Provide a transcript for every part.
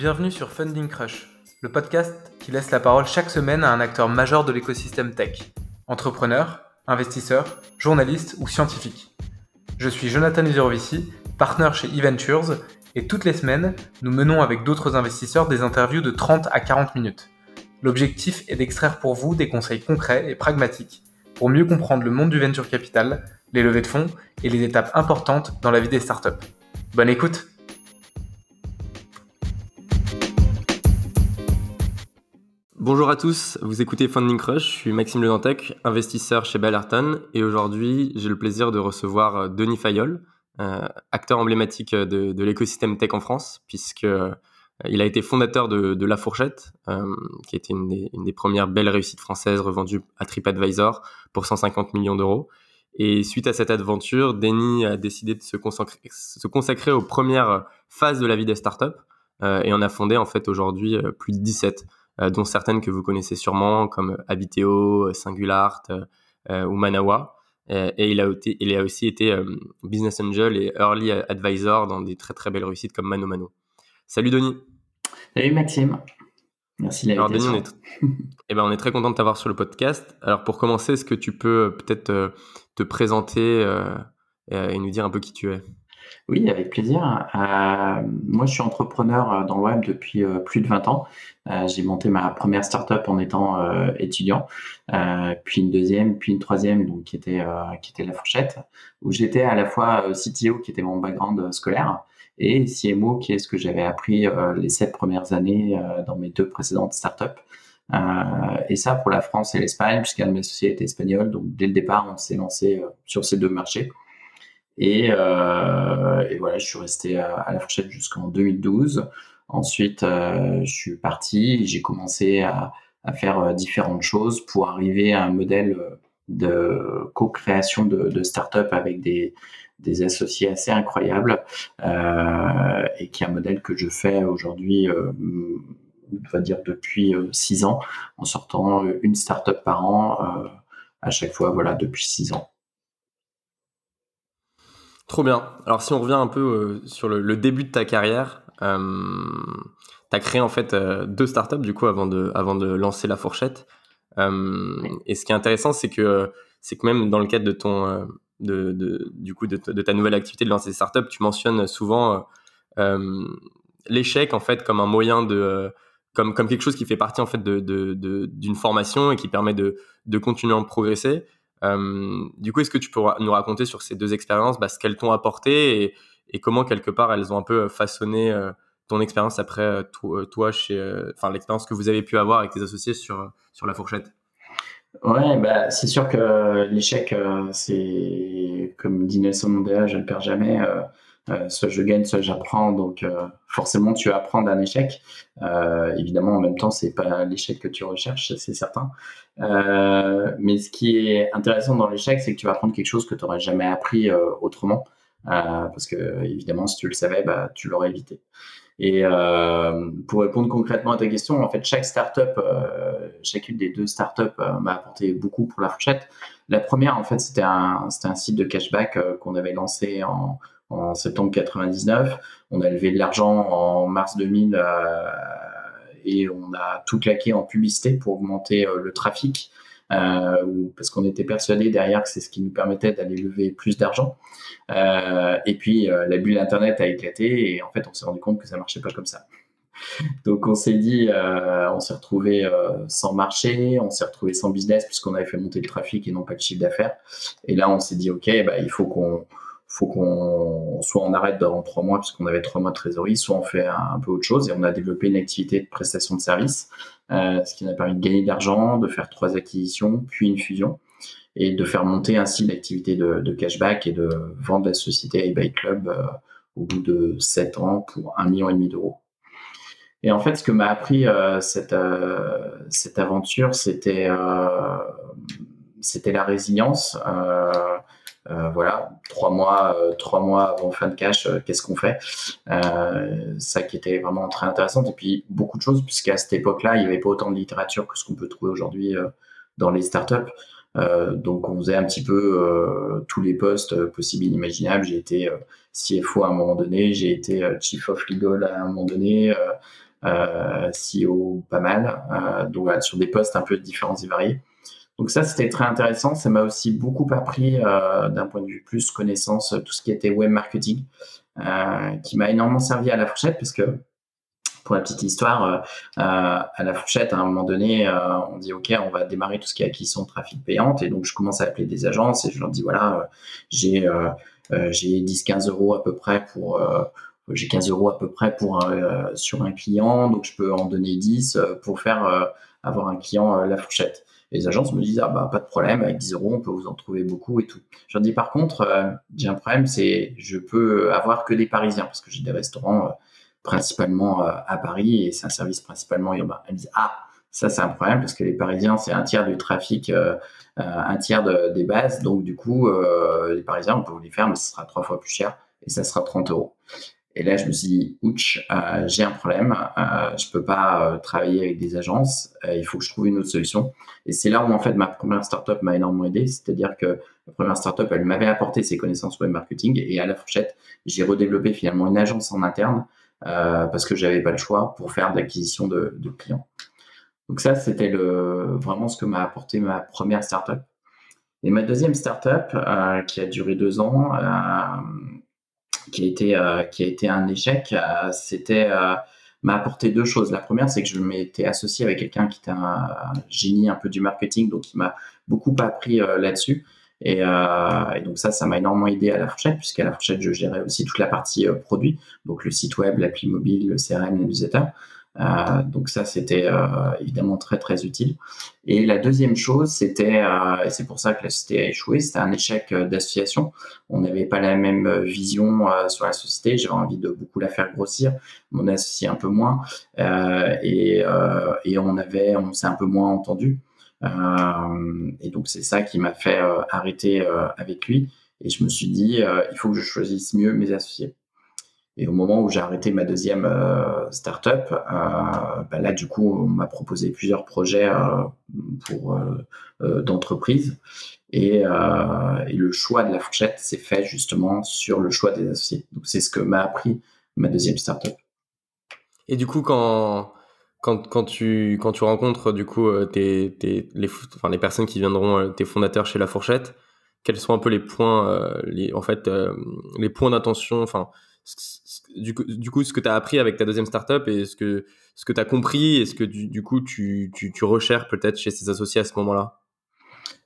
Bienvenue sur Funding Crush, le podcast qui laisse la parole chaque semaine à un acteur majeur de l'écosystème tech. Entrepreneur, investisseur, journaliste ou scientifique. Je suis Jonathan Uzerovici, partenaire chez eVentures, et toutes les semaines, nous menons avec d'autres investisseurs des interviews de 30 à 40 minutes. L'objectif est d'extraire pour vous des conseils concrets et pragmatiques pour mieux comprendre le monde du venture capital, les levées de fonds et les étapes importantes dans la vie des startups. Bonne écoute Bonjour à tous, vous écoutez Funding Crush, je suis Maxime Ledantec, investisseur chez Ballerton et aujourd'hui j'ai le plaisir de recevoir euh, Denis Fayol, euh, acteur emblématique de, l'écosystème tech en France, puisque euh, il a été fondateur de, La Fourchette, qui était une des, premières belles réussites françaises revendues à TripAdvisor pour 150 millions d'euros. Et suite à cette aventure, Denis a décidé de se consacrer, se consacrer aux premières phases de la vie des startups et en a fondé en fait aujourd'hui plus de 17 euh, dont certaines que vous connaissez sûrement, comme Habiteo, Singulart euh, ou Manawa. Et il a, il a aussi été euh, Business Angel et Early Advisor dans des très très belles réussites comme Mano Mano. Salut Denis. Salut Maxime. Merci de Alors Denis, on est, eh ben, on est très content de t'avoir sur le podcast. Alors pour commencer, est-ce que tu peux peut-être te présenter et nous dire un peu qui tu es? Oui, avec plaisir. Euh, moi, je suis entrepreneur euh, dans le web depuis euh, plus de 20 ans. j'ai monté ma première startup en étant étudiant, puis une deuxième, puis une troisième, donc qui était qui était la fourchette, où j'étais à la fois CTO, qui était mon background scolaire, et CMO, qui est ce que j'avais appris les sept premières années dans mes deux précédentes startups. et ça pour la France et l'Espagne, puisqu'un de mes associés était espagnol, donc dès le départ, on s'est lancé sur ces deux marchés. Euh, et, voilà, je suis resté à, la fourchette jusqu'en 2012. Ensuite, euh, je suis parti, j'ai commencé à, faire euh, différentes choses pour arriver à un modèle de co-création de, start-up avec des, associés assez incroyables et qui est un modèle que je fais aujourd'hui, on va dire depuis six ans, en sortant une start-up par an à chaque fois, voilà, depuis six ans. Trop bien. Alors si on revient un peu euh, sur le, début de ta carrière, euh, tu as créé en fait euh, deux startups du coup avant de, avant de lancer la fourchette. Et ce qui est intéressant, c'est que c'est que même dans le cadre de ton de, de, du coup de, ta nouvelle activité de lancer des startups, tu mentionnes souvent l'échec en fait comme un moyen de comme comme quelque chose qui fait partie en fait de d'une formation et qui permet de de continuer à progresser. Euh, du coup, est-ce que tu peux nous raconter sur ces deux expériences bah, ce qu'elles t'ont apporté et, comment quelque part elles ont un peu euh, façonné euh, ton expérience après toi enfin l'expérience que vous avez pu avoir avec tes associés sur sur la fourchette? Ouais, bah, c'est sûr que l'échec, c'est comme dit Nelson Mandela, je ne perds jamais. Euh, soit je gagne, soit j'apprends. Donc euh, forcément, tu apprends d'un échec. Euh, évidemment, en même temps, c'est pas l'échec que tu recherches, c'est certain. mais ce qui est intéressant dans l'échec, c'est que tu vas apprendre quelque chose que tu n'aurais jamais appris autrement. parce que évidemment, si tu le savais, bah, tu l'aurais évité. Et pour répondre concrètement à ta question, en fait, chaque startup, chacune des deux startups m'a apporté beaucoup pour la fourchette. La première, en fait, c'était un site de cashback qu'on avait lancé en, en septembre 99. On a levé de l'argent en mars 2000 euh, et on a tout claqué en publicité pour augmenter euh, le trafic. Euh, parce qu'on était persuadé derrière que c'est ce qui nous permettait d'aller lever plus d'argent. et puis la bulle Internet a éclaté et en fait on s'est rendu compte que ça marchait pas comme ça. Donc on s'est dit, on s'est retrouvé sans marché, on s'est retrouvé sans business puisqu'on avait fait monter le trafic et non pas le chiffre d'affaires. Et là on s'est dit, ok, bah, il faut qu'on faut qu'on soit on arrête dans trois mois puisqu'on avait trois mois de trésorerie, soit on fait un, peu autre chose et on a développé une activité de prestation de service, euh, ce qui nous a permis de gagner de l'argent, de faire trois acquisitions, puis une fusion et de faire monter ainsi l'activité de, cashback et de vendre la société eBay Club euh, au bout de sept ans pour un million et demi d'euros. Et en fait, ce que m'a appris euh, cette, cette aventure, c'était la résilience. Euh, voilà, trois mois, euh, trois mois avant fin de cash, euh, qu'est-ce qu'on fait? Ça qui était vraiment très intéressant. Et puis beaucoup de choses, puisqu'à cette époque-là, il n'y avait pas autant de littérature que ce qu'on peut trouver aujourd'hui dans les startups. Euh, donc on faisait un petit peu tous les postes possibles et inimaginables. J'ai été CFO à un moment donné, j'ai été Chief of Legal à un moment donné, CEO pas mal, donc sur des postes un peu différents et variés. Donc ça, c'était très intéressant. Ça m'a aussi beaucoup appris d'un point de vue plus connaissance, tout ce qui était web marketing, qui m'a énormément servi à la fourchette parce que pour la petite histoire, euh, euh, à la fourchette, à un moment donné, euh, on dit OK, on va démarrer tout ce qui est acquisition de trafic payante. Et donc, je commence à appeler des agences et je leur dis voilà, j'ai j'ai 10-15 euros à peu près pour j'ai 15 euros à peu près pour sur un client, donc je peux en donner 10 pour faire avoir un client la fourchette. Les agences me disent ah bah pas de problème, avec 10 euros on peut vous en trouver beaucoup et tout. Je leur dis par contre j'ai un problème, c'est je peux avoir que des Parisiens parce que j'ai des restaurants principalement euh, à Paris et c'est un service principalement urbain. Elle me dit ah ça c'est un problème parce que les Parisiens c'est un tiers du trafic, euh, euh, un tiers des bases, donc du coup les Parisiens on peut vous les faire mais ce sera trois fois plus cher et ça sera 30 euros. Et là, je me suis dit, ouch, j'ai un problème, euh, je peux pas travailler avec des agences, il faut que je trouve une autre solution. Et c'est là où en fait ma première startup m'a énormément aidé, c'est-à-dire que la première startup, elle m'avait apporté ses connaissances web marketing et à la fourchette, j'ai redéveloppé finalement une agence en interne euh, parce que j'avais pas le choix pour faire de l'acquisition de, de, clients. Donc ça, c'était le, vraiment ce que m'a apporté ma première startup. Et ma deuxième startup, euh, qui a duré deux ans, euh, qui, a été, euh, qui a été un échec, euh, c'était m'a apporté deux choses. La première, c'est que je m'étais associé avec quelqu'un qui était un, génie un peu du marketing, donc il m'a beaucoup appris là-dessus. Et, euh, et, donc ça, ça m'a énormément aidé à la fourchette, puisqu'à la fourchette, je gérais aussi toute la partie euh, produit, donc le site web, l'appli mobile, le CRM, les newsletters. Euh, donc ça, c'était euh, évidemment très très utile. Et la deuxième chose, c'était, euh, et c'est pour ça que la société a échoué, c'était un échec d'association. On n'avait pas la même vision sur la société. J'avais envie de beaucoup la faire grossir, mon associé un peu moins, et, et on avait, on s'est un peu moins entendu. Euh, et donc c'est ça qui m'a fait euh, arrêter euh, avec lui. Et je me suis dit, il faut que je choisisse mieux mes associés. Et au moment où j'ai arrêté ma deuxième euh, startup, euh, bah là du coup on m'a proposé plusieurs projets euh, pour d'entreprise et, le choix de la fourchette s'est fait justement sur le choix des associés. Donc c'est ce que m'a appris ma deuxième startup. Et du coup quand quand, quand, tu, quand tu rencontres du coup euh, les, personnes qui viendront, euh, tes fondateurs chez La Fourchette, quels sont un peu les points, euh, en fait, les points d'attention, enfin, du, coup, ce que tu as appris avec ta deuxième startup et ce que, ce que tu as compris et ce que du, coup tu, tu, recherches peut-être chez ces associés à ce moment-là?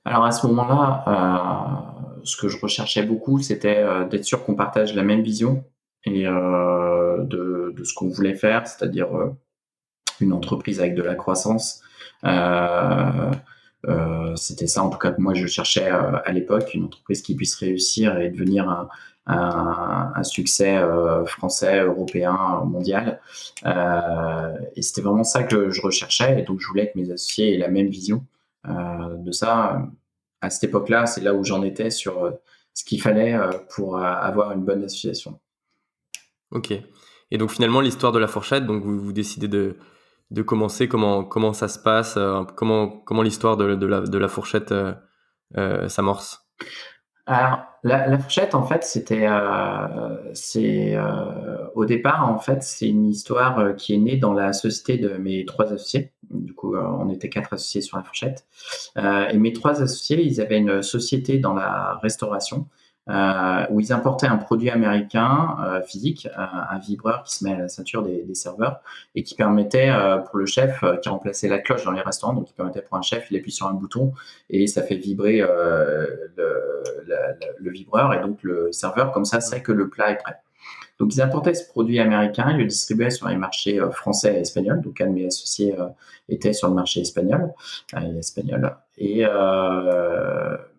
Alors à ce moment-là, euh, ce que je recherchais beaucoup, c'était d'être sûr qu'on partage la même vision et euh, de, de, ce qu'on voulait faire, c'est-à-dire une entreprise avec de la croissance. Euh, euh, c'était ça en tout cas moi je cherchais euh, à l'époque, une entreprise qui puisse réussir et devenir un, un, un succès euh, français, européen, mondial. Euh, et c'était vraiment ça que je recherchais. Et donc je voulais que mes associés aient la même vision de ça. À cette époque-là, c'est là où j'en étais sur ce qu'il fallait pour avoir une bonne association. Ok. Et donc finalement, l'histoire de la fourchette, donc vous, vous décidez de, de commencer, comment, comment ça se passe, euh, comment, comment l'histoire de, de, la, de la fourchette euh, euh, s'amorce? Alors, la, fourchette, en fait, c'était, euh, c'est, euh, au départ, en fait, c'est une histoire qui est née dans la société de mes trois associés. Du coup, on était quatre associés sur la fourchette. et mes trois associés, ils avaient une société dans la restauration euh, où ils importaient un produit américain euh, physique, euh, un vibreur qui se met à la ceinture des, des serveurs et qui permettait euh, pour le chef, euh, qui remplaçait la cloche dans les restaurants, donc qui permettait pour un chef, il appuie sur un bouton et ça fait vibrer le, le, le, vibreur et donc le serveur comme ça sait que le plat est prêt. Donc ils importaient ce produit américain, ils le distribuaient sur les marchés français et espagnols. Donc un de mes associés était sur le marché espagnol, espagnol. Et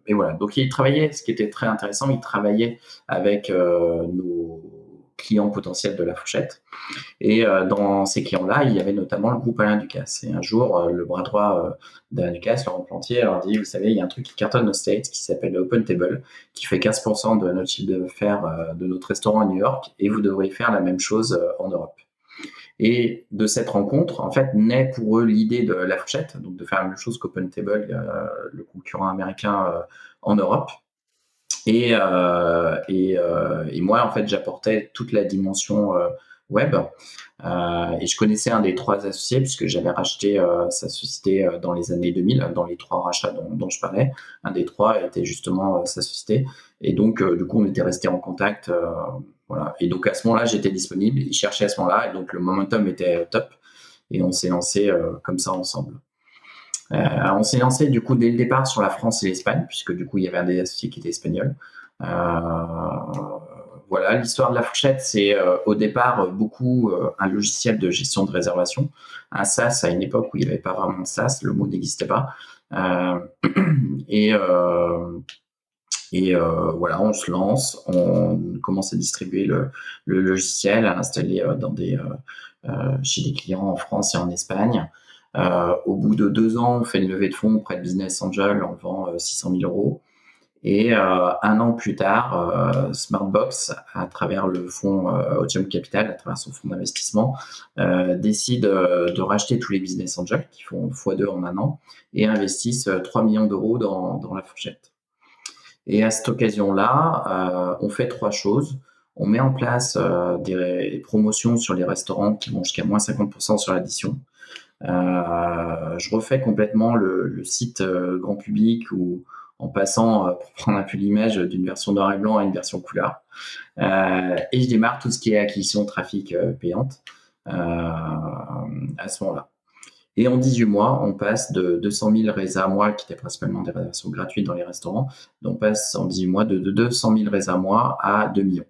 et voilà. Donc, il travaillait, ce qui était très intéressant, il travaillait avec euh, nos clients potentiels de la fourchette. Et euh, dans ces clients-là, il y avait notamment le groupe Alain Ducasse. Et un jour, euh, le bras droit d'Alain Ducasse, Laurent Plantier, leur dit, vous savez, il y a un truc qui cartonne aux States qui s'appelle Open Table, qui fait 15% de notre chiffre d'affaires de notre restaurant à New York, et vous devriez faire la même chose en Europe. Et de cette rencontre, en fait, naît pour eux l'idée de la fourchette, donc de faire la même chose qu'Open Table, euh, le concurrent américain euh, en Europe. Et, euh, et, euh, et, moi, en fait, j'apportais toute la dimension web. et je connaissais un des trois associés puisque j'avais racheté sa société dans les années 2000, dans les trois rachats dont, je parlais. Un des trois était justement sa société. Et donc, du coup, on était resté en contact. Voilà. Et donc, à ce moment-là, j'étais disponible. Il cherchait à ce moment-là. Et donc, le momentum était top. Et on s'est lancé comme ça ensemble. Euh, on s'est lancé du coup dès le départ sur la France et l'Espagne, puisque du coup il y avait un des associés qui était espagnol. Euh, voilà, l'histoire de la fourchette, c'est euh, au départ beaucoup un logiciel de gestion de réservation, un SaaS à une époque où il n'y avait pas vraiment de SaaS, le mot n'existait pas. et et voilà, on se lance, on commence à distribuer le, logiciel, à l'installer dans des, chez des clients en France et en Espagne. Euh, au bout de deux ans, on fait une levée de fonds auprès de Business Angel en vend 600 000 euros. Et euh, un an plus tard, euh, Smartbox, à travers le fonds Otium Capital, à travers son fonds d'investissement, décide de racheter tous les business angels qui font x2 en un an et investissent 3 millions d'euros dans, dans, la fourchette. Et à cette occasion-là, on fait trois choses. On met en place des promotions sur les restaurants qui vont jusqu'à moins 50% sur l'addition. Euh, je refais complètement le, site euh, grand public ou en passant, euh, pour prendre un peu l'image, d'une version noir et blanc à une version couleur. et je démarre tout ce qui est acquisition trafic payante à ce moment-là. Et en 18 mois, on passe de 200 000 résas à mois, qui étaient principalement des réservations gratuites dans les restaurants, on passe en 18 mois de, de 200 000 résas à mois à 2 millions.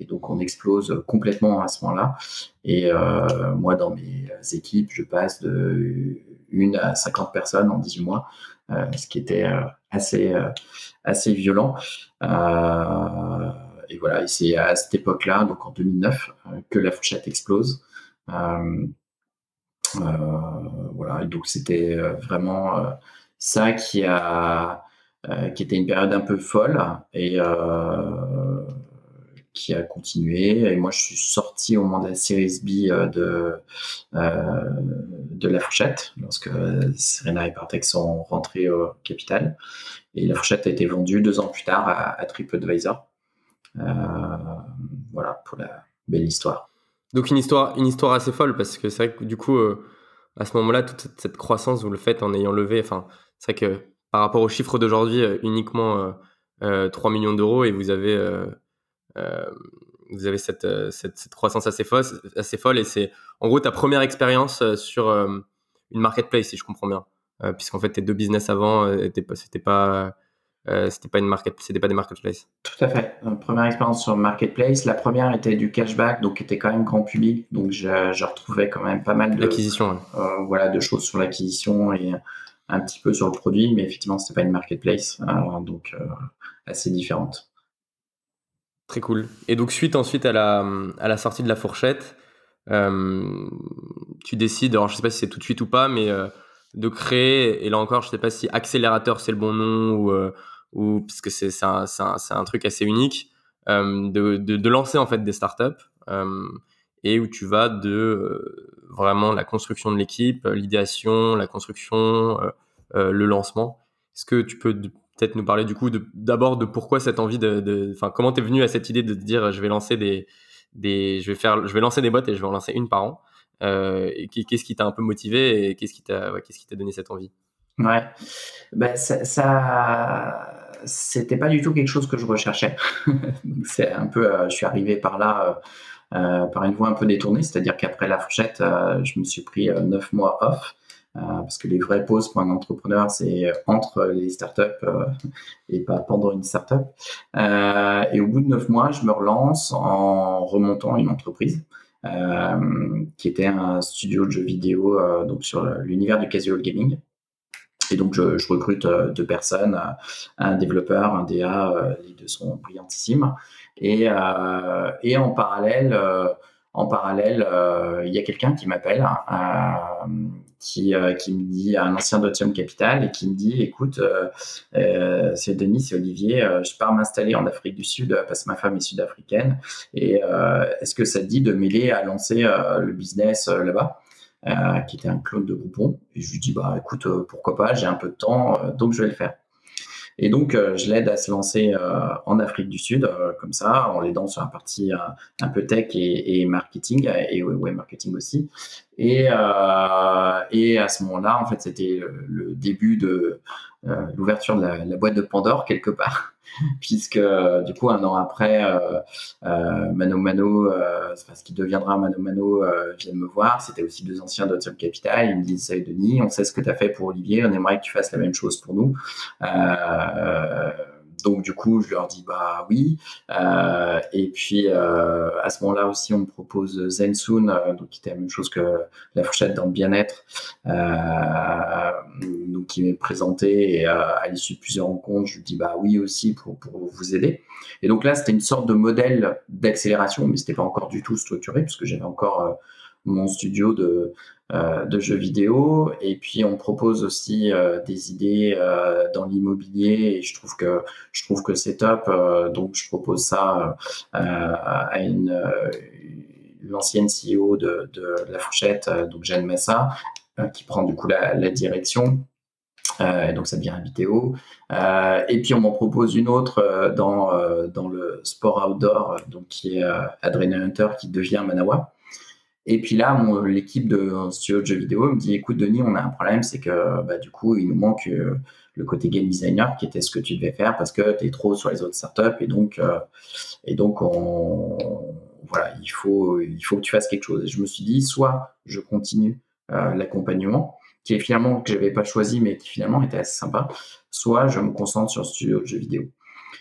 Et donc, on explose complètement à ce moment-là. Et euh, moi, dans mes équipes, je passe de 1 à 50 personnes en 18 mois, euh, ce qui était euh, assez, assez violent. et voilà, et c'est à cette époque-là, donc en 2009, que la fourchette explose. Voilà, et donc c'était vraiment ça qui a qui était une période un peu folle et qui a continué. Et moi, je suis sorti au moment de la Series B euh, de, euh, de la fourchette, lorsque Serena et Partex sont rentrés au capital. Et la fourchette a été vendue deux ans plus tard à, TripAdvisor. Euh, voilà pour la belle histoire. Donc une histoire, une histoire assez folle parce que c'est vrai que du coup, à ce moment-là, toute cette, croissance, vous le faites en ayant levé. Enfin, c'est vrai que par rapport aux chiffres d'aujourd'hui, uniquement 3 millions d'euros et vous avez euh, vous avez cette, euh, cette, croissance assez folle, assez folle et c'est en gros ta première expérience euh, sur une marketplace, si je comprends bien. Puisqu'en fait, tes deux business avant, c'était pas, c'était pas, c'était pas une market, c'était pas des marketplaces. Tout à fait. première expérience sur marketplace. La première était du cashback, donc était quand même grand public, donc je, je retrouvais quand même pas mal de l'acquisition. voilà, de choses sur l'acquisition et un petit peu sur le produit, mais effectivement, c'était pas une marketplace, donc assez différente. Très cool. Et donc, suite ensuite à la, à la sortie de la fourchette, euh, tu décides, alors je sais pas si c'est tout de suite ou pas, mais euh, de créer, et là encore, je sais pas si accélérateur c'est le bon nom ou, euh, ou parce que c'est un, un, un, truc assez unique, de, de, de, lancer en fait des startups et où tu vas de vraiment la construction de l'équipe, l'idéation, la construction, le lancement. Est-ce que tu peux peut-être nous parler du coup d'abord de, pourquoi cette envie de, enfin comment t'es venu à cette idée de te dire je vais lancer des, des, je vais faire, je vais lancer des boîtes et je vais en lancer une par an? Euh, qu'est-ce qui t'a un peu motivé et qu'est-ce qui t'a, qu'est-ce qui t'a donné cette envie? Ouais, ben ça, ça c'était pas du tout quelque chose que je recherchais. c'est un peu, euh, je suis arrivé par là. Euh, par une voie un peu détournée, c'est-à-dire qu'après la fourchette, je me suis pris neuf mois off euh, parce que les vraies pauses pour un entrepreneur, c'est entre les startups euh, et pas pendant une startup. Euh, et au bout de neuf mois, je me relance en remontant une entreprise. Euh, qui était un studio de jeux vidéo donc sur l'univers du casual gaming. Et donc, je, je recrute deux personnes, un développeur, un DA, les deux sont brillantissimes. Et, et en parallèle, en parallèle, il y a quelqu'un qui m'appelle, qui, euh, qui me dit, un ancien d'Otium Capital, et qui me dit, écoute, euh, euh, c'est Denis, c'est Olivier, je pars m'installer en Afrique du Sud parce que ma femme est sud-africaine, et est-ce que ça te dit de m'aider à lancer le business là-bas? Qui était un clone de Groupon. Et je lui dis, bah écoute, pourquoi pas, j'ai un peu de temps, donc je vais le faire. Et donc, je l'aide à se lancer en Afrique du Sud, comme ça, en l'aidant sur la partie un peu tech et, marketing, et web marketing aussi. Et, et à ce moment-là, en fait, c'était le, début de l'ouverture de la, boîte de Pandore, quelque part. puisque du coup un an après, euh, euh, Mano Mano, euh, ce qui deviendra Mano Mano, vient me voir. C'était aussi deux anciens d'Hotshop Capital. Ils me disent Salut Denis, on sait ce que tu as fait pour Olivier, on aimerait que tu fasses la même chose pour nous donc du coup, je leur dis bah oui. Euh, et puis euh, à ce moment-là aussi, on me propose Zensoon, euh, donc qui était la même chose que la fourchette dans le bien-être, donc qui m'est présenté et à l'issue de plusieurs rencontres, je lui dis bah oui aussi pour pour vous aider. Et donc là, c'était une sorte de modèle d'accélération, mais c'était pas encore du tout structuré puisque j'avais encore mon studio de, de jeux vidéo. Et puis on propose aussi euh, des idées euh, dans l'immobilier et je trouve que je trouve que c'est top. donc je propose ça à une l'ancienne CEO de, de, la fourchette, donc Jeanne Massa, qui prend du coup la, la direction. Euh, donc ça devient vidéo. Euh, et puis on m'en propose une autre dans, dans le sport outdoor, donc qui est Adrenaline Hunter, qui devient Manawa. Et puis là, l'équipe de studio de jeux vidéo me dit écoute, Denis, on a un problème, c'est que bah, du coup, il nous manque euh, le côté game designer qui était ce que tu devais faire parce que tu es trop sur les autres startups et donc, euh, et donc on, voilà, il faut, il faut que tu fasses quelque chose. Et je me suis dit soit je continue euh, l'accompagnement, qui est finalement que j'avais pas choisi mais qui finalement était assez sympa, soit je me concentre sur le studio de jeux vidéo.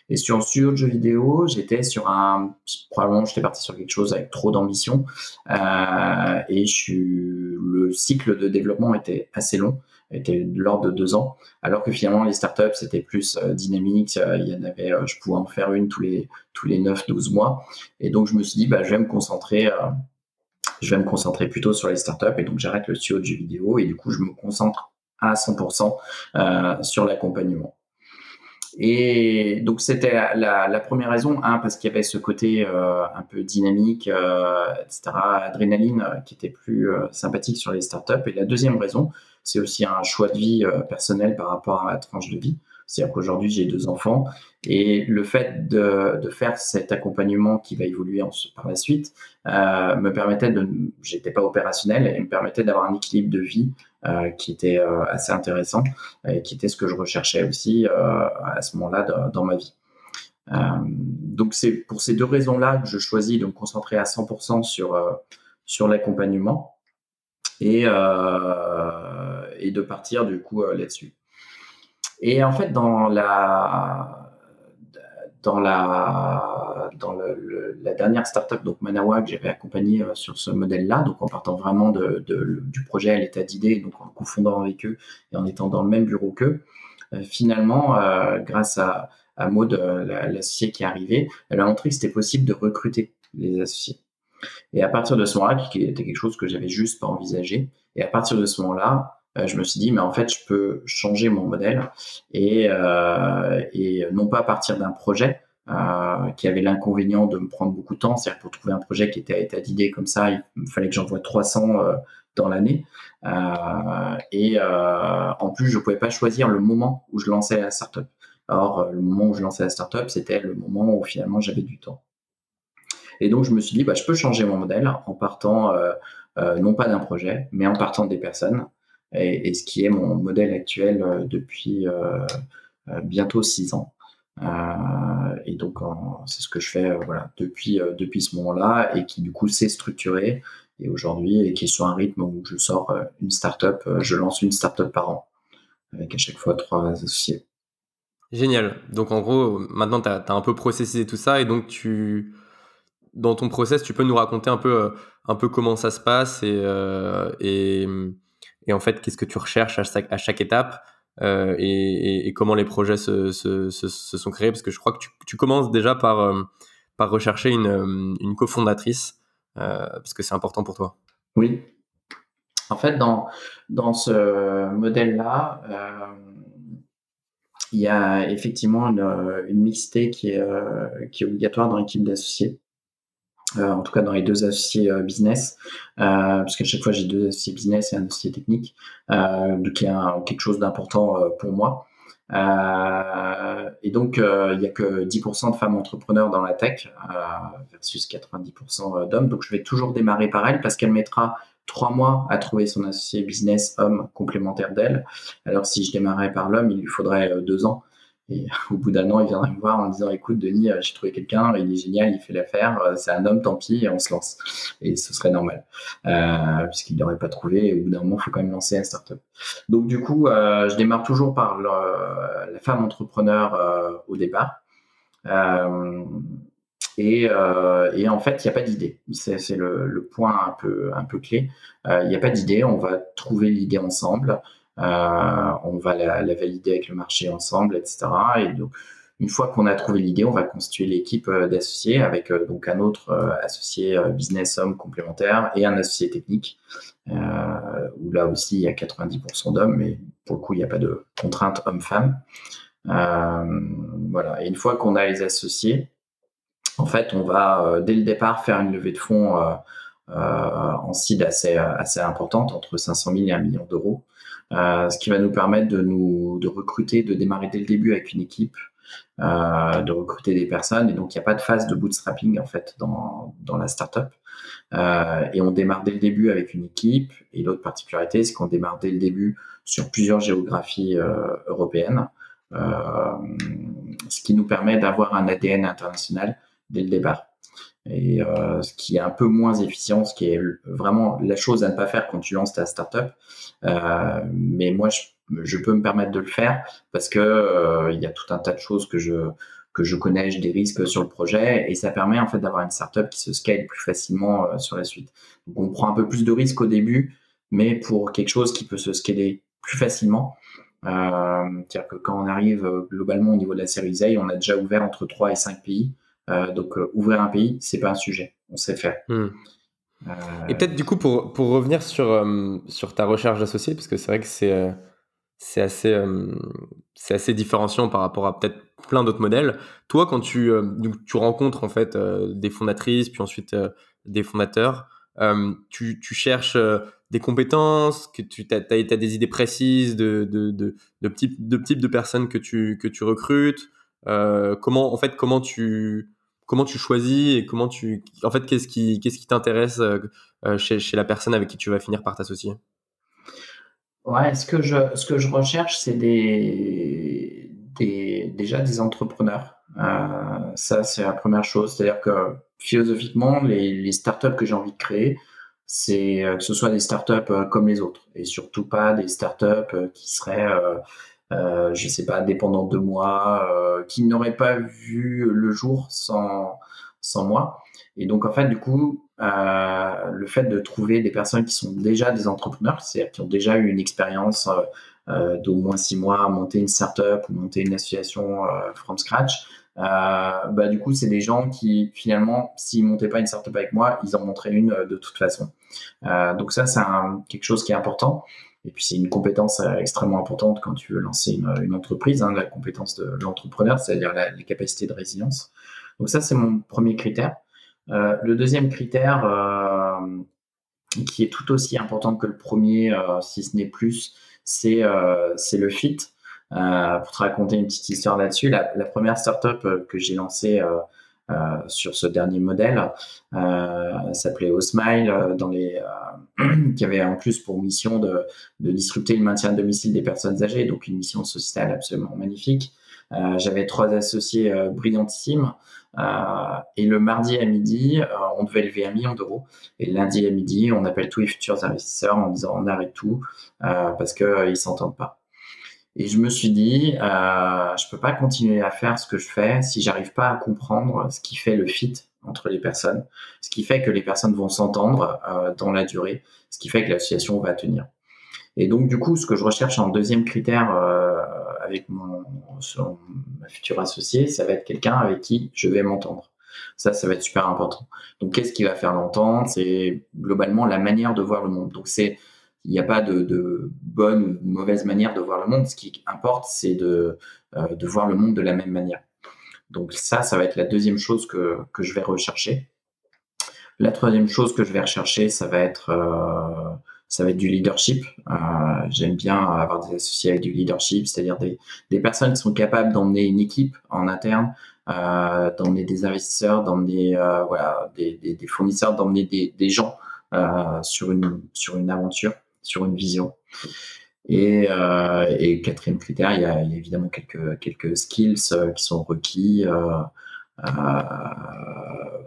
Et sur le studio de jeux vidéo, j'étais sur un, probablement j'étais parti sur quelque chose avec trop d'ambition. Euh, et je suis, le cycle de développement était assez long, était de l'ordre de deux ans. Alors que finalement les startups c'était plus euh, dynamique. Euh, il y en avait, euh, je pouvais en faire une tous les tous les 9-12 mois. Et donc je me suis dit bah je vais me concentrer. je vais me concentrer plutôt sur les startups et donc j'arrête le studio de jeux vidéo et du coup je me concentre à 100% sur l'accompagnement. Et donc c'était la, première raison, un parce qu'il y avait ce côté euh, un peu dynamique, euh, etc., adrénaline euh, qui était plus sympathique sur les startups. Et la deuxième raison, c'est aussi un choix de vie personnel par rapport à la tranche de vie. C'est-à-dire qu'aujourd'hui, j'ai deux enfants et le fait de, faire cet accompagnement qui va évoluer par la suite me permettait de, j'étais pas opérationnel et me permettait d'avoir un équilibre de vie qui était euh, assez intéressant et qui était ce que je recherchais aussi euh, à ce moment-là dans, ma vie. Euh, donc c'est pour ces deux raisons-là que je choisis de me concentrer à 100% sur sur l'accompagnement et et de partir du coup là-dessus. Et en fait, dans la dans la dans le, la dernière startup donc Manawa que j'avais accompagné euh, sur ce modèle-là, donc en partant vraiment du projet à l'état d'idée, donc en confondant avec eux et en étant dans le même bureau qu'eux, euh, finalement, euh, grâce à, à Maud, l'associé qui est arrivé, elle a montré que c'était possible de recruter les associés. Et à partir de ce moment-là, qui était quelque chose que j'avais juste pas envisagé, et à partir de ce moment-là, je me suis dit, mais en fait, je peux changer mon modèle et, euh, non pas partir d'un projet euh, qui avait l'inconvénient de me prendre beaucoup de temps. C'est-à-dire pour trouver un projet qui était à état d'idée comme ça, il fallait que j'envoie 300 euh, dans l'année. Euh, et euh, en plus, je pouvais pas choisir le moment où je lançais la startup. Or, le moment où je lançais la startup, c'était le moment où finalement j'avais du temps. Et donc, je me suis dit, bah, je peux changer mon modèle en partant non pas d'un projet, mais en partant des personnes et, ce qui est mon modèle actuel euh, depuis euh, euh, bientôt six ans. et donc c'est ce que je fais voilà depuis depuis ce moment-là et qui du coup s'est structuré et aujourd'hui et qui est sur un rythme où je sors une startup, je lance une startup par an avec à chaque fois trois associés. Génial. Donc en gros, maintenant tu as, un peu processé tout ça et donc tu dans ton process, tu peux nous raconter un peu un peu comment ça se passe et, et et en fait qu'est-ce que tu recherches à chaque, étape euh, et, comment les projets se, sont créés? Parce que je crois que tu, commences déjà par, euh, rechercher une, euh, cofondatrice parce que c'est important pour toi. Oui. En fait, dans, dans ce modèle-là, il y a effectivement une, une mixité qui est, qui est obligatoire dans l'équipe d'associés. Euh, en tout cas dans les deux associés euh, business, euh, parce qu'à chaque fois j'ai deux associés business et un associé technique, donc il y a quelque chose d'important pour moi. Et donc, il n'y a que 10% de femmes entrepreneurs dans la tech versus 90% d'hommes. Donc, je vais toujours démarrer par elle parce qu'elle mettra trois mois à trouver son associé business homme complémentaire d'elle. Alors, si je démarrais par l'homme, il lui faudrait deux ans. Et au bout d'un an, il viendrait me voir en disant Écoute, Denis, euh, j'ai trouvé quelqu'un, il est génial, il fait l'affaire, euh, c'est un homme, tant pis, on se lance. Et ce serait normal, euh, puisqu'il n'aurait pas trouvé. Et au bout d'un moment, il faut quand même lancer un startup. Donc, du coup, je démarre toujours par la femme entrepreneur au départ. Et, en fait, il n'y a pas d'idée. C'est le, point un peu clé. Il n'y a pas d'idée. On va trouver l'idée ensemble. Euh, on va la, valider avec le marché ensemble, etc. Et donc, une fois qu'on a trouvé l'idée, on va constituer l'équipe euh, d'associés avec euh, donc un autre associé business homme complémentaire et un associé technique, où là aussi il y a 90% d'hommes, mais pour le coup il n'y a pas de contrainte homme-femme. voilà. Et une fois qu'on a les associés, en fait, on va dès le départ faire une levée de fonds en seed assez, assez importante, entre 500 000 et 1 million d'euros. Euh, ce qui va nous permettre de nous de recruter, de démarrer dès le début avec une équipe, euh, de recruter des personnes. Et donc, il n'y a pas de phase de bootstrapping en fait dans, dans la startup. Euh, et on démarre dès le début avec une équipe. Et l'autre particularité, c'est qu'on démarre dès le début sur plusieurs géographies euh, européennes, ce qui nous permet d'avoir un ADN international dès le départ. Et euh, ce qui est un peu moins efficient, ce qui est vraiment la chose à ne pas faire quand tu lances ta startup. Euh, mais moi, je, peux me permettre de le faire parce que euh, il y a tout un tas de choses que je connais, des risques sur le projet et ça permet en fait d'avoir une startup qui se scale plus facilement sur la suite. On prend un peu plus de risques au début, mais pour quelque chose qui peut se scaler plus facilement. C'est-à-dire que quand on arrive globalement au niveau de la série A, on a déjà ouvert entre 3 et 5 pays. Euh, donc euh, ouvrir un pays, c'est pas un sujet, on sait faire. Euh, et peut-être du coup pour, pour revenir sur, sur ta recherche d'associés, parce que c'est vrai que c'est c'est assez, c'est assez différenciant par rapport à peut-être plein d'autres modèles. Toi, quand tu, tu rencontres en fait des fondatrices, puis ensuite des fondateurs, tu, tu, cherches des compétences, que tu as, as, des idées précises de, de, de, de, type, de type de personnes que tu, que tu recrutes. comment, en fait, comment tu, comment tu choisis et comment tu, en fait, qu'est-ce qui, qu'est-ce qui t'intéresse euh, euh, chez, chez, la personne avec qui tu vas finir par t'associer? Ouais, ce que je, ce que je recherche, c'est des, des, déjà des entrepreneurs. Euh, ça, c'est la première chose. C'est-à-dire que philosophiquement, les, les startups que j'ai envie de créer, c'est que ce soit des startups comme les autres et surtout pas des startups qui seraient euh, je sais pas, dépendant de moi, euh, qui n'aurait pas vu le jour sans, sans moi. Et donc, en fait, du coup, euh, le fait de trouver des personnes qui sont déjà des entrepreneurs, c'est-à-dire qui ont déjà eu une expérience euh, euh d'au moins six mois à monter une startup ou monter une association euh, from scratch, bah, du coup, c'est des gens qui, finalement, s'ils montaient pas une startup avec moi, ils en montraient une de toute façon. donc ça, c'est quelque chose qui est important. Et puis c'est une compétence euh, extrêmement importante quand tu veux lancer une, entreprise, hein, la compétence de l'entrepreneur, c'est-à-dire les capacités de résilience. Donc ça, c'est mon premier critère. Euh, le deuxième critère, euh, qui est tout aussi important que le premier, si ce n'est plus, c'est le fit. pour te raconter une petite histoire là-dessus, la, la, première startup que j'ai lancée sur ce dernier modèle, euh, s'appelait Osmile, euh, dans les, qui avait en plus pour mission de, de disrupter le maintien à domicile des personnes âgées, donc une mission sociétale absolument magnifique. Euh, j'avais trois associés euh, brillantissimes. Euh, et le mardi à midi, on devait lever un million d'euros. Et lundi à midi, on appelle tous les futurs investisseurs en disant on arrête tout parce qu'ils ne s'entendent pas. Et je me suis dit, euh, je peux pas continuer à faire ce que je fais si j'arrive pas à comprendre ce qui fait le fit entre les personnes, ce qui fait que les personnes vont s'entendre euh, dans la durée, ce qui fait que l'association va tenir. Et donc du coup, ce que je recherche en deuxième critère euh, avec mon ma future associée, ça va être quelqu'un avec qui je vais m'entendre. Ça, ça va être super important. Donc, qu'est-ce qui va faire l'entente C'est globalement la manière de voir le monde. Donc, c'est il n'y a pas de, bonne ou mauvaise manière de voir le monde. Ce qui importe, c'est de, euh, de voir le monde de la même manière. Donc ça, ça va être la deuxième chose que, je vais rechercher. La troisième chose que je vais rechercher, ça va être, euh, du leadership. J'aime bien avoir des associés avec du leadership, c'est-à-dire des, personnes qui sont capables d'emmener une équipe en interne, euh, d'emmener des investisseurs, d'emmener euh, des, fournisseurs, d'emmener des, gens euh, sur une aventure, sur une vision. Et, euh, et quatrième critère, il y, a, il y, a, évidemment quelques, quelques skills euh, qui sont requis. Euh,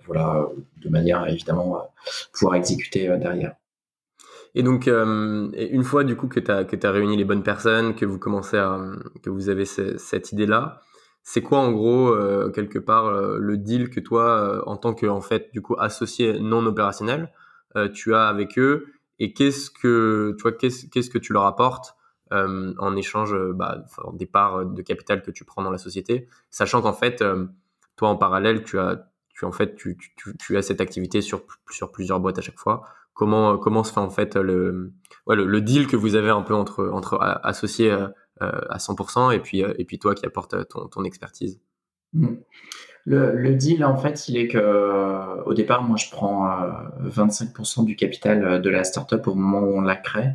voilà, de manière à évidemment pouvoir exécuter derrière. Et donc, une fois du coup que tu as, réuni les bonnes personnes, que vous commencez à, que vous avez cette idée-là, c'est quoi en gros quelque part le deal que toi, en tant que en fait du coup associé non opérationnel, tu as avec eux et qu'est-ce que tu qu'est-ce que tu leur apportes en échange bah, des parts de capital que tu prends dans la société, sachant qu'en fait toi en parallèle tu as tu en fait tu, as cette activité sur sur plusieurs boîtes à chaque fois. Comment comment se fait en fait le le, deal que vous avez un peu entre entre associés euh, à 100% et puis, euh, et puis toi qui apportes euh, ton, expertise? Mm. Le, le, deal, en fait, il est que au départ, moi, je prends 25% du capital de la startup au moment où on la crée.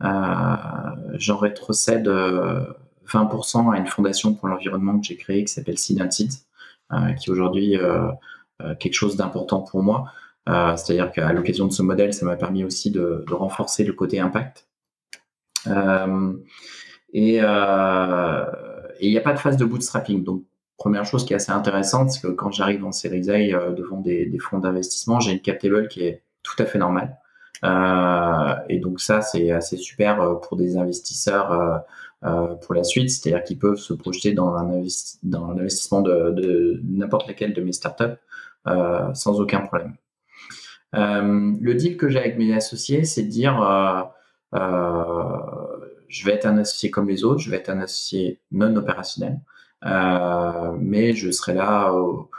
J'en rétrocède 20% à une fondation pour l'environnement que j'ai créée qui s'appelle Seed, qui aujourd'hui quelque chose d'important pour moi. C'est-à-dire qu'à l'occasion de ce modèle, ça m'a permis aussi de, de, renforcer le côté impact. Euh, et il n'y a pas de phase de bootstrapping. Donc, première chose qui est assez intéressante, c'est que quand j'arrive en Series A euh, devant des, des fonds d'investissement, j'ai une cap table qui est tout à fait normale. Euh, et donc ça, c'est assez super euh, pour des investisseurs euh, pour la suite, c'est-à-dire qu'ils peuvent se projeter dans l'investissement de, de n'importe laquelle de mes startups euh, sans aucun problème. le deal que j'ai avec mes associés, c'est de dire je vais être un associé comme les autres, je vais être un associé non opérationnel, euh, mais je serai là au,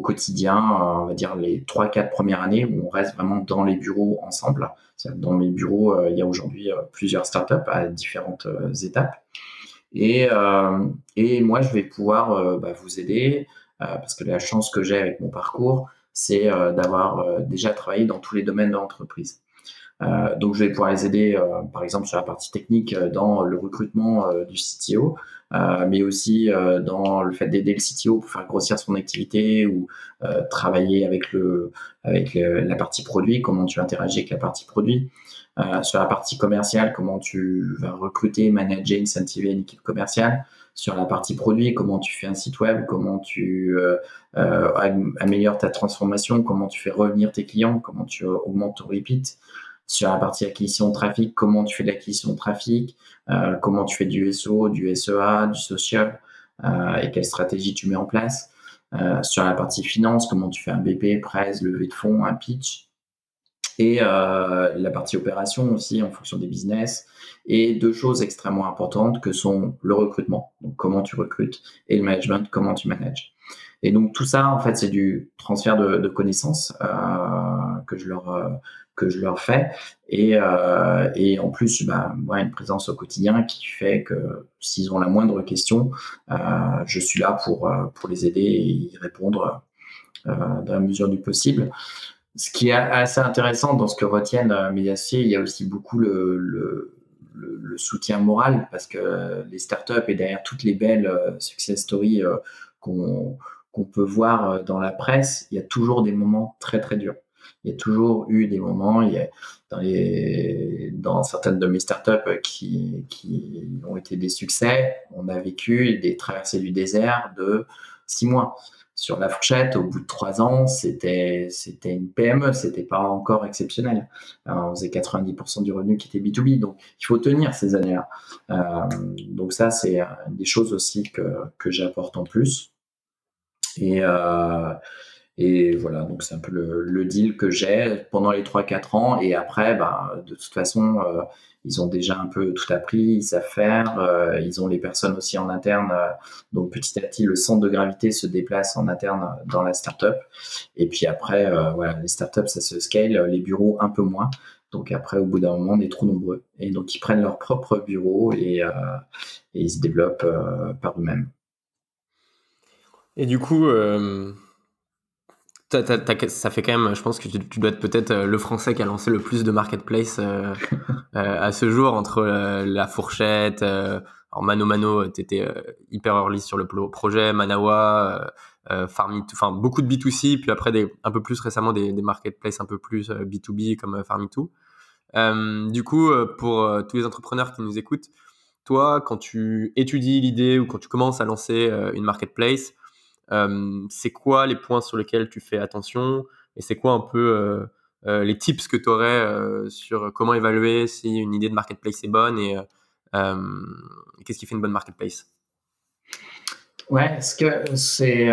quotidien, on va dire les 3-4 premières années où on reste vraiment dans les bureaux ensemble. Dans mes bureaux, euh, il y a aujourd'hui euh, plusieurs startups à différentes euh, étapes. Et, euh, et moi, je vais pouvoir bah, vous aider parce que la chance que j'ai avec mon parcours, c'est d'avoir déjà travaillé dans tous les domaines de l'entreprise. Euh, donc, je vais pouvoir les aider, euh, par exemple, sur la partie technique euh, dans le recrutement du CTO, mais aussi dans le fait d'aider le CTO pour faire grossir son activité ou travailler avec le avec la partie produit, comment tu interagis avec la partie produit. sur la partie commerciale, comment tu vas recruter, manager, incentiver une équipe commerciale sur la partie produit, comment tu fais un site web, comment tu euh, améliores ta transformation, comment tu fais revenir tes clients, comment tu augmentes ton repeat, sur la partie acquisition de trafic, comment tu fais de l'acquisition de trafic, euh, comment tu fais du SEO, du SEA, du social, euh, et quelle stratégie tu mets en place. Euh, sur la partie finance, comment tu fais un BP, presse, levée de fonds, un pitch. Et la partie opération aussi en fonction des business. Et deux choses extrêmement importantes que sont le recrutement, donc comment tu recrutes, et le management, comment tu manages. Et donc tout ça, en fait, c'est du transfert de, de connaissances euh, que je leur que je leur fais. Et, euh, et en plus, bah, ouais, une présence au quotidien qui fait que s'ils ont la moindre question, euh, je suis là pour, euh, pour les aider et y répondre euh, dans la mesure du possible. Ce qui est assez intéressant dans ce que retiennent euh, mes associés, il y a aussi beaucoup le, le, le, soutien moral parce que les startups et derrière toutes les belles euh, success stories qu'on qu'on peut voir dans la presse, il y a toujours des moments très très durs il y a toujours eu des moments, il y a, dans, les, dans certaines de mes startups qui, qui ont été des succès, on a vécu des traversées du désert de six mois. Sur la fourchette, au bout de trois ans, c'était c'était une PME, c'était pas encore exceptionnel. on faisait 90% du revenu qui était B2B, donc il faut tenir ces années-là. Euh, donc ça, c'est des choses aussi que, que j'apporte en plus. Et, euh, et voilà, donc c'est un peu le, le deal que j'ai pendant les 3-4 ans. Et après, bah, de toute façon, euh, ils ont déjà un peu tout appris, ils savent faire, euh, ils ont les personnes aussi en interne. Euh, donc petit à petit, le centre de gravité se déplace en interne dans la startup. Et puis après, voilà, les startups, ça se scale, les bureaux un peu moins. Donc après, au bout d'un moment, on est trop nombreux. Et donc ils prennent leur propre bureau et, et ils se développent par eux-mêmes. Et du coup ça fait quand même, je pense que tu, dois être peut-être le Français qui a lancé le plus de marketplace à ce jour entre la fourchette. alors Mano Mano, tu étais hyper early sur le projet, Manawa, euh, enfin beaucoup de B2C, puis après des, un peu plus récemment des, des marketplaces un peu plus B2B comme Farmito. Euh, du coup, pour tous les entrepreneurs qui nous écoutent, toi, quand tu étudies l'idée ou quand tu commences à lancer une marketplace, euh, c'est quoi les points sur lesquels tu fais attention et c'est quoi un peu euh, euh, les tips que tu aurais sur comment évaluer si une idée de marketplace est bonne et qu'est-ce qui fait une bonne marketplace? Ouais, ce que c'est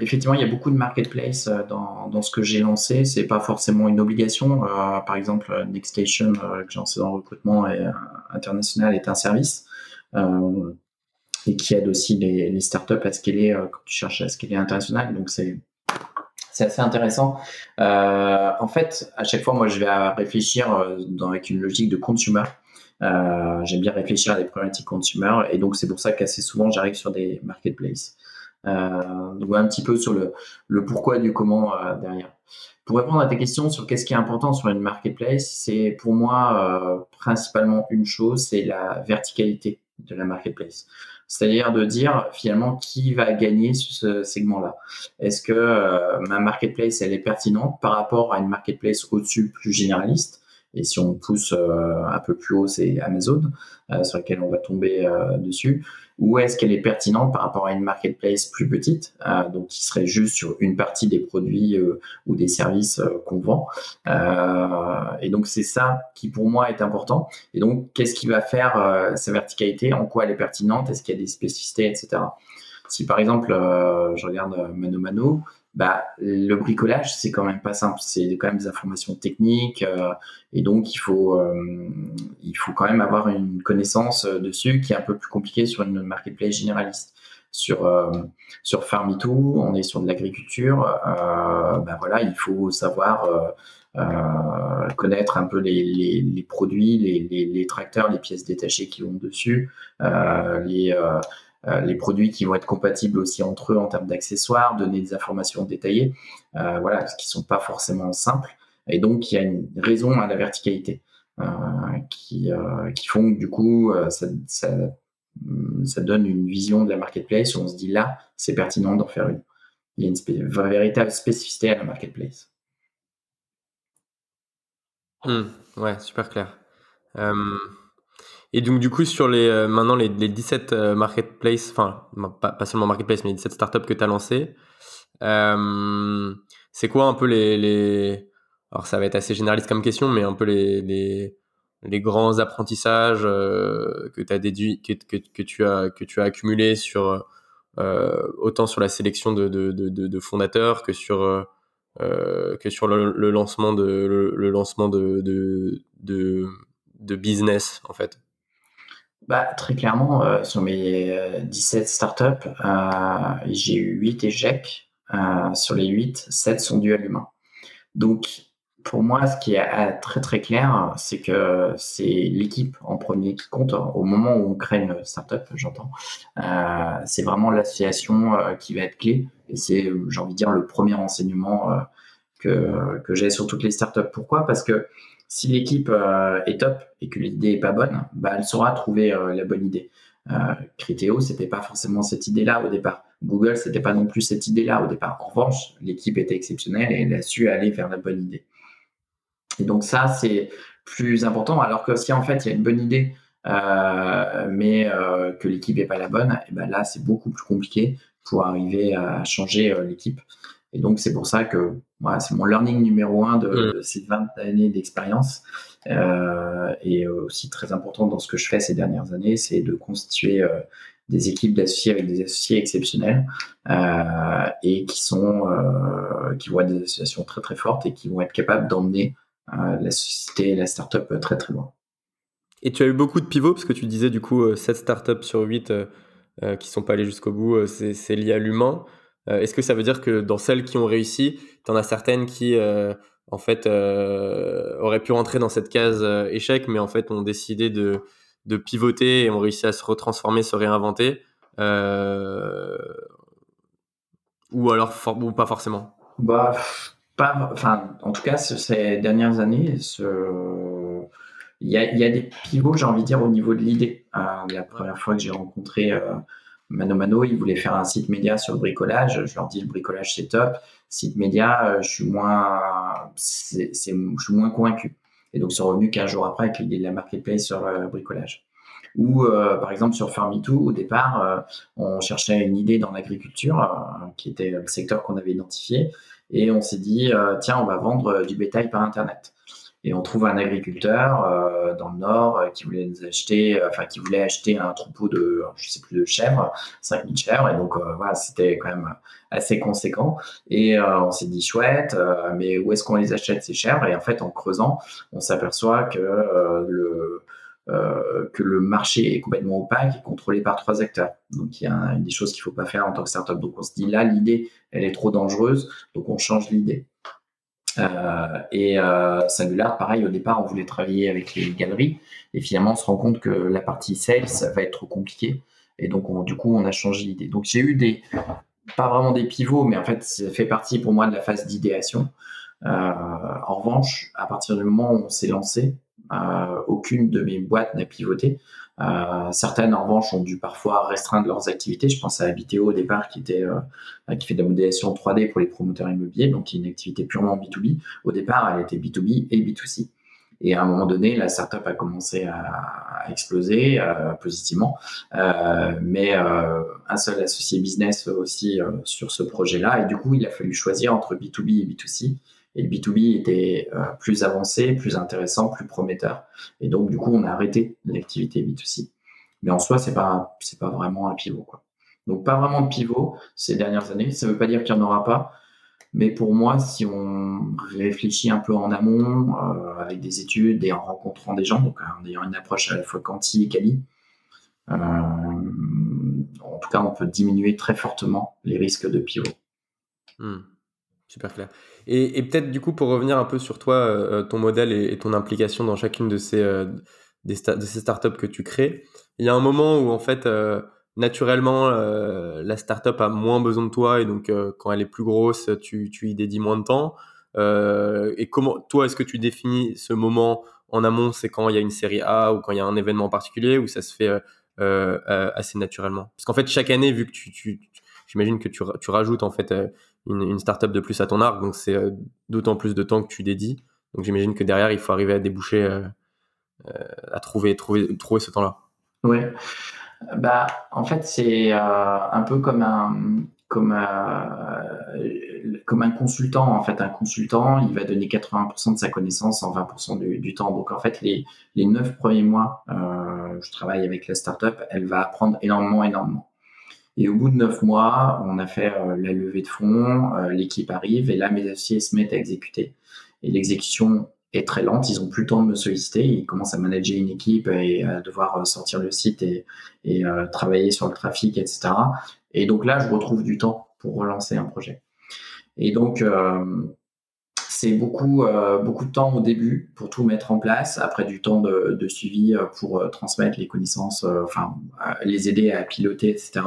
effectivement il y a beaucoup de marketplace dans, ce que j'ai lancé. C'est pas forcément une obligation. par exemple, Nextation que j'ai lancé dans le recrutement international est un service et qui aide aussi les, startups à scaler euh, quand tu cherches à scaler international. Donc c'est c'est assez intéressant. Euh, en fait, à chaque fois, moi, je vais réfléchir euh, avec une logique de consumer. Euh, J'aime bien réfléchir à des problématiques consumer, et donc c'est pour ça qu'assez souvent, j'arrive sur des marketplaces. Donc un petit peu sur le, le pourquoi du comment derrière. Pour répondre à ta question sur qu'est-ce qui est important sur une marketplace, c'est pour moi principalement une chose, c'est la verticalité de la marketplace. C'est-à-dire de dire finalement qui va gagner sur ce segment-là. Est-ce que euh, ma marketplace, elle est pertinente par rapport à une marketplace au-dessus plus généraliste? Et si on pousse euh, un peu plus haut, c'est Amazon, euh, sur laquelle on va tomber dessus. Ou est-ce qu'elle est pertinente par rapport à une marketplace plus petite, donc qui serait juste sur une partie des produits ou des services qu'on vend. et donc c'est ça qui pour moi est important. Et donc qu'est-ce qui va faire sa verticalité, en quoi elle est pertinente, est-ce qu'il y a des spécificités, etc. Si par exemple je regarde Mano Mano, bah, le bricolage, c'est quand même pas simple. C'est quand même des informations techniques euh, et donc il faut, euh, il faut quand même avoir une connaissance euh, dessus qui est un peu plus compliquée sur une marketplace généraliste. Sur sur Farmito, on est sur de l'agriculture. bah voilà, il faut savoir connaître un peu les, les, les produits, les, les, tracteurs, les pièces détachées qui vont dessus, les euh, les produits qui vont être compatibles aussi entre eux en termes d'accessoires, donner des informations détaillées, euh, voilà, ce qui sont pas forcément simples. Et donc, il y a une raison à la verticalité euh, qui, qui font que du coup, ça, ça, donne une vision de la marketplace où on se dit là, c'est pertinent d'en faire une. Il y a une véritable spécificité à la marketplace. Mmh, ouais, super clair. Et donc, du coup, sur les, euh, maintenant les, les 17 euh, marketplaces, enfin, pas, pas, seulement marketplace, mais les 17 startups que tu as lancées, euh, c'est quoi un peu les, les, Alors, ça va être assez généraliste comme question, mais un peu les, les, les grands apprentissages que tu as déduit, que, que, que, tu as, que tu as accumulés sur, autant sur la sélection de, de, de, de fondateurs que sur, que sur le, le, lancement de, le, le lancement de, de, de, de business, en fait bah, très clairement, euh, sur mes 17 euh, startups, euh, j'ai eu 8 échecs. Euh, sur les 8, 7 sont dus à l'humain. Donc, pour moi, ce qui est très très clair, c'est que c'est l'équipe en premier qui compte. Au moment où on crée une startup, j'entends, c'est vraiment l'association qui va être clé. Et c'est, j'ai envie de dire, le premier enseignement que, que j'ai sur toutes les startups. Pourquoi? Parce que si l'équipe euh, est top et que l'idée est pas bonne, bah, elle saura trouver euh, la bonne idée. Euh, Criteo, c'était pas forcément cette idée-là au départ. Google, c'était pas non plus cette idée-là au départ. En revanche, l'équipe était exceptionnelle et elle a su aller vers la bonne idée. Et donc ça, c'est plus important. Alors que si en fait il y a une bonne idée, euh, mais que l'équipe n'est pas la bonne, et ben là c'est beaucoup plus compliqué pour arriver à changer l'équipe. Et donc, c'est pour ça que voilà, c'est mon learning numéro un de, mm. ces 20 années d'expérience. Euh, et aussi très important dans ce que je fais ces dernières années, c'est de constituer euh, des équipes d'associés avec des associés exceptionnels euh, et qui sont euh, qui vont être des associations très très fortes et qui vont être capables d'emmener euh, la société, la startup très très loin. Et tu as eu beaucoup de pivots parce que tu disais du coup 7 startups sur 8 qui sont pas allées jusqu'au bout, c'est lié à l'humain. Euh, est-ce que ça veut dire que dans celles qui ont réussi, tu en as certaines qui, euh, en fait, euh, auraient pu rentrer dans cette case échec, mais en fait ont décidé de, de pivoter et ont réussi à se retransformer, se réinventer Ou alors pas forcément? Bah, pas, En tout cas, ces dernières années, il y, a, il y a des pivots, j'ai envie de dire, au niveau de l'idée. la première fois que j'ai rencontré Mano Mano, ils voulaient faire un site média sur le bricolage. Je leur dis le bricolage c'est top. Site média, je suis moins, c'est, je suis moins convaincu. Et donc, ils sont revenus 15 jours après avec l'idée de la marketplace sur le bricolage. Ou euh, par exemple sur Farmito, au départ, euh, on cherchait une idée dans l'agriculture, euh, qui était le secteur qu'on avait identifié, et on s'est dit, tiens, on va vendre du bétail par Internet et on trouve un agriculteur euh, dans le nord euh, qui voulait nous acheter, enfin qui voulait acheter un troupeau de, je sais plus de chèvres, 5000 chèvres, et donc voilà, c'était quand même assez conséquent. Et on s'est dit chouette, mais où est-ce qu'on les achète ces chèvres? Et en fait, en creusant, on s'aperçoit que le euh, que le marché est complètement opaque et contrôlé par trois acteurs. Donc il y a des choses qu'il faut pas faire en tant que startup. Donc on se dit là l'idée elle est trop dangereuse, donc on change l'idée. Euh, et euh, Singular, pareil, au départ, on voulait travailler avec les galeries, et finalement, on se rend compte que la partie sales va être trop compliquée, et donc du coup, on a changé l'idée. Donc j'ai eu des, pas vraiment des pivots, mais en fait, ça fait partie pour moi de la phase d'idéation. Euh, en revanche, à partir du moment où on s'est lancé, aucune de mes boîtes n'a pivoté. Euh, certaines, en revanche, ont dû parfois restreindre leurs activités. Je pense à Habiteo au départ, qui était euh, qui fait de la modélisation 3D pour les promoteurs immobiliers, donc une activité purement B2B. Au départ, elle était B2B et B2C. Et à un moment donné, la startup a commencé à, exploser positivement. mais un seul associé business aussi sur ce projet-là. Et du coup, il a fallu choisir entre B2B et B2C. Et le B2B était euh, plus avancé, plus intéressant, plus prometteur. Et donc, du coup, on a arrêté l'activité B2C. Mais en soi, c'est pas, pas vraiment un pivot. Donc, pas vraiment de pivot ces dernières années. Ça veut pas dire qu'il n'y en aura pas. Mais pour moi, si on réfléchit un peu en amont, euh, avec des études et en rencontrant des gens, donc en ayant une approche à la fois quanti et quali, euh, en tout cas, on peut diminuer très fortement les risques de pivot. Hmm. Super clair. Et, peut-être du coup, pour revenir un peu sur toi, euh, ton modèle et, ton implication dans chacune de ces, euh, de ces startups que tu crées, il y a un moment où en fait, euh, naturellement, la startup a moins besoin de toi et donc quand elle est plus grosse, tu, tu y dédies moins de temps. et comment, toi, est-ce que tu définis ce moment en amont C'est quand il y a une série A ou quand il y a un événement particulier ou ça se fait assez naturellement? Parce qu'en fait, chaque année, vu que tu, tu j'imagine que tu, tu, rajoutes en fait une, startup de plus à ton arc, donc c'est euh, d'autant plus de temps que tu dédies. Donc j'imagine que derrière, il faut arriver à déboucher, euh, euh, à trouver, trouver, trouver ce temps-là. Oui. Bah, en fait, c'est un peu comme un, comme, comme un consultant. En fait, un consultant, il va donner 80% de sa connaissance en 20% du, du, temps. Donc, en fait, les, les 9 premiers mois, je travaille avec la startup, elle va apprendre énormément, énormément. Et au bout de neuf mois, on a fait euh, la levée de fonds, euh, l'équipe arrive et là, mes associés se mettent à exécuter. Et l'exécution est très lente, ils ont plus le temps de me solliciter, ils commencent à manager une équipe et à devoir euh, sortir le site et, et travailler sur le trafic, etc. Et donc là, je retrouve du temps pour relancer un projet. Et donc, c'est beaucoup, euh, beaucoup de temps au début pour tout mettre en place, après du temps de, de suivi euh, pour euh, transmettre les connaissances, enfin, les aider à piloter, etc.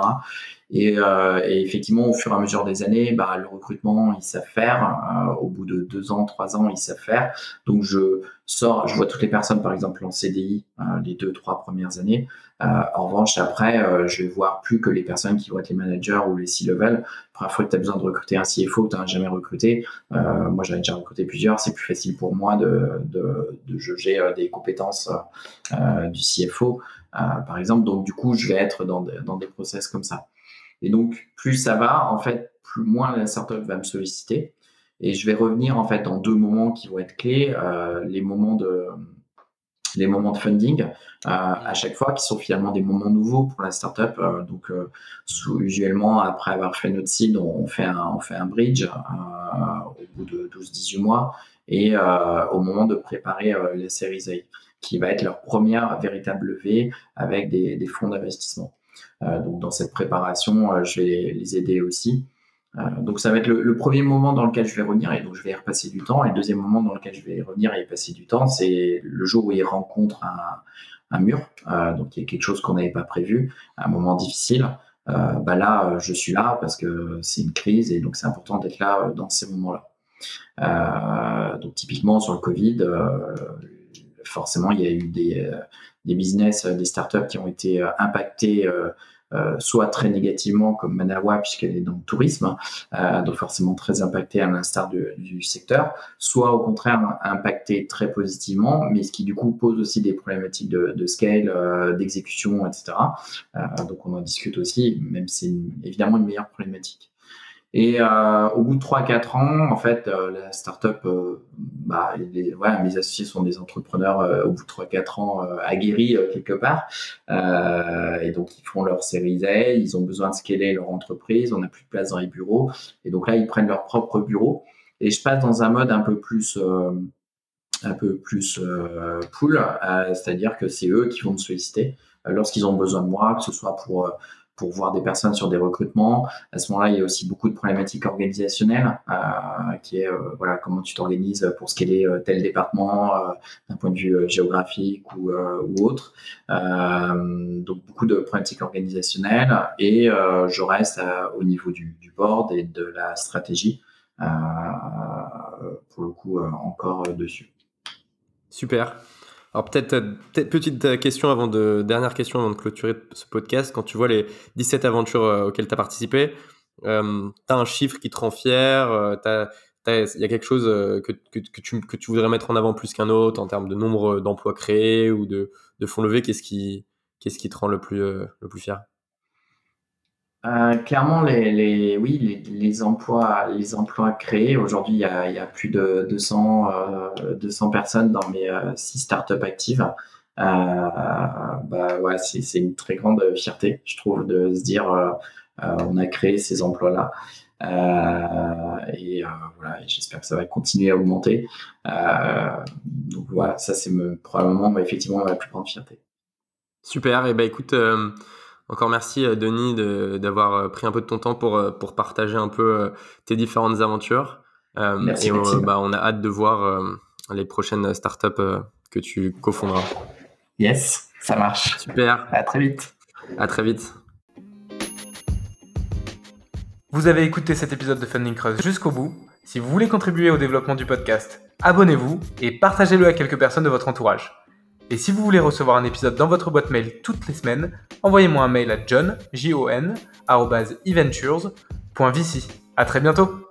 Et, et, effectivement, au fur et à mesure des années, bah, le recrutement, ils savent faire. au bout de deux ans, trois ans, ils savent faire. Donc, je sors, je vois toutes les personnes, par exemple, en CDI, les deux, trois premières années. Euh, en revanche, après, euh, je vais voir plus que les personnes qui vont être les managers ou les C-level. Première fois que tu as besoin de recruter un CFO tu n'as jamais recruté, euh, moi j'en ai déjà recruté plusieurs, c'est plus facile pour moi de, de, de juger des compétences du CFO, par exemple. Donc du coup, je vais être dans, dans des process comme ça. Et donc, plus ça va, en fait, plus moins la startup va me solliciter. Et je vais revenir en fait dans deux moments qui vont être clés. les moments de les moments de funding euh, à chaque fois qui sont finalement des moments nouveaux pour la startup. Euh, donc, euh, usuellement, après avoir fait notre seed, on fait un, on fait un bridge au bout de 12-18 mois et au moment de préparer la série A, qui va être leur première véritable levée avec des, des fonds d'investissement. Donc, dans cette préparation, je vais les aider aussi. Euh, donc ça va être le, premier moment dans lequel je vais revenir et donc je vais y repasser du temps. Et le deuxième moment dans lequel je vais revenir et y passer du temps, c'est le jour où il rencontre un, mur. Euh, donc il y a quelque chose qu'on n'avait pas prévu, un moment difficile. bah là, je suis là parce que c'est une crise et donc c'est important d'être là dans ces moments-là. donc typiquement sur le Covid, forcément, il y a eu des, des business, des startups qui ont été impactés euh, soit très négativement comme Manawa puisqu'elle est dans le tourisme, euh, donc forcément très impactée à l'instar du secteur, soit au contraire impactée très positivement, mais ce qui du coup pose aussi des problématiques de, scale, euh, d'exécution, etc. donc on en discute aussi, même c'est évidemment une meilleure problématique. Et euh, au bout de 3-4 ans, en fait, euh, la startup, euh, bah, les, ouais, mes associés sont des entrepreneurs euh, au bout de 3-4 ans euh, aguerris quelque part. et donc, ils font leur série A, ils ont besoin de scaler leur entreprise, on n'a plus de place dans les bureaux. Et donc là, ils prennent leur propre bureau. Et je passe dans un mode un peu plus un peu plus pool, c'est-à-dire que c'est eux qui vont me solliciter lorsqu'ils ont besoin de moi, que ce soit pour pour voir des personnes sur des recrutements. À ce moment-là, il y a aussi beaucoup de problématiques organisationnelles, euh, qui est euh, voilà comment tu t'organises pour scaler euh, tel département d'un point de vue géographique ou, autre. donc beaucoup de problématiques organisationnelles et je reste au niveau du, board et de la stratégie pour le coup encore dessus. Super. Alors peut-être euh, petite euh, question avant de dernière question avant de clôturer ce podcast. Quand tu vois les 17 aventures euh, auxquelles tu as participé, euh, tu as un chiffre qui te rend fier, il y a quelque chose que, que, tu, que tu voudrais mettre en avant plus qu'un autre en termes de nombre d'emplois créés ou de, de fonds levés, qu'est-ce qui, qui te rend le plus, le plus fier? Euh, clairement, les, oui, les, emplois, les emplois créés. Aujourd'hui, il y a, plus de 200, euh, 200 personnes dans mes euh, six startups actives. Euh, bah, ouais, c'est une très grande fierté, je trouve, de se dire on a créé ces emplois-là. et voilà, j'espère que ça va continuer à augmenter. donc voilà, ça c'est probablement effectivement ma plus grande fierté. Super. Et ben écoute. Encore merci euh, Denis d'avoir euh, pris un peu de ton temps pour, euh, pour partager un peu tes différentes aventures. Merci, et on, bah, on, a hâte de voir les prochaines startups que tu cofonderas. Yes, ça marche. Super. À très vite. À très vite. Vous avez écouté cet épisode de Funding Cross jusqu'au bout. Si vous voulez contribuer au développement du podcast, abonnez-vous et partagez-le à quelques personnes de votre entourage. Et si vous voulez recevoir un épisode dans votre boîte mail toutes les semaines, envoyez-moi un mail à john, j -O -N, À très bientôt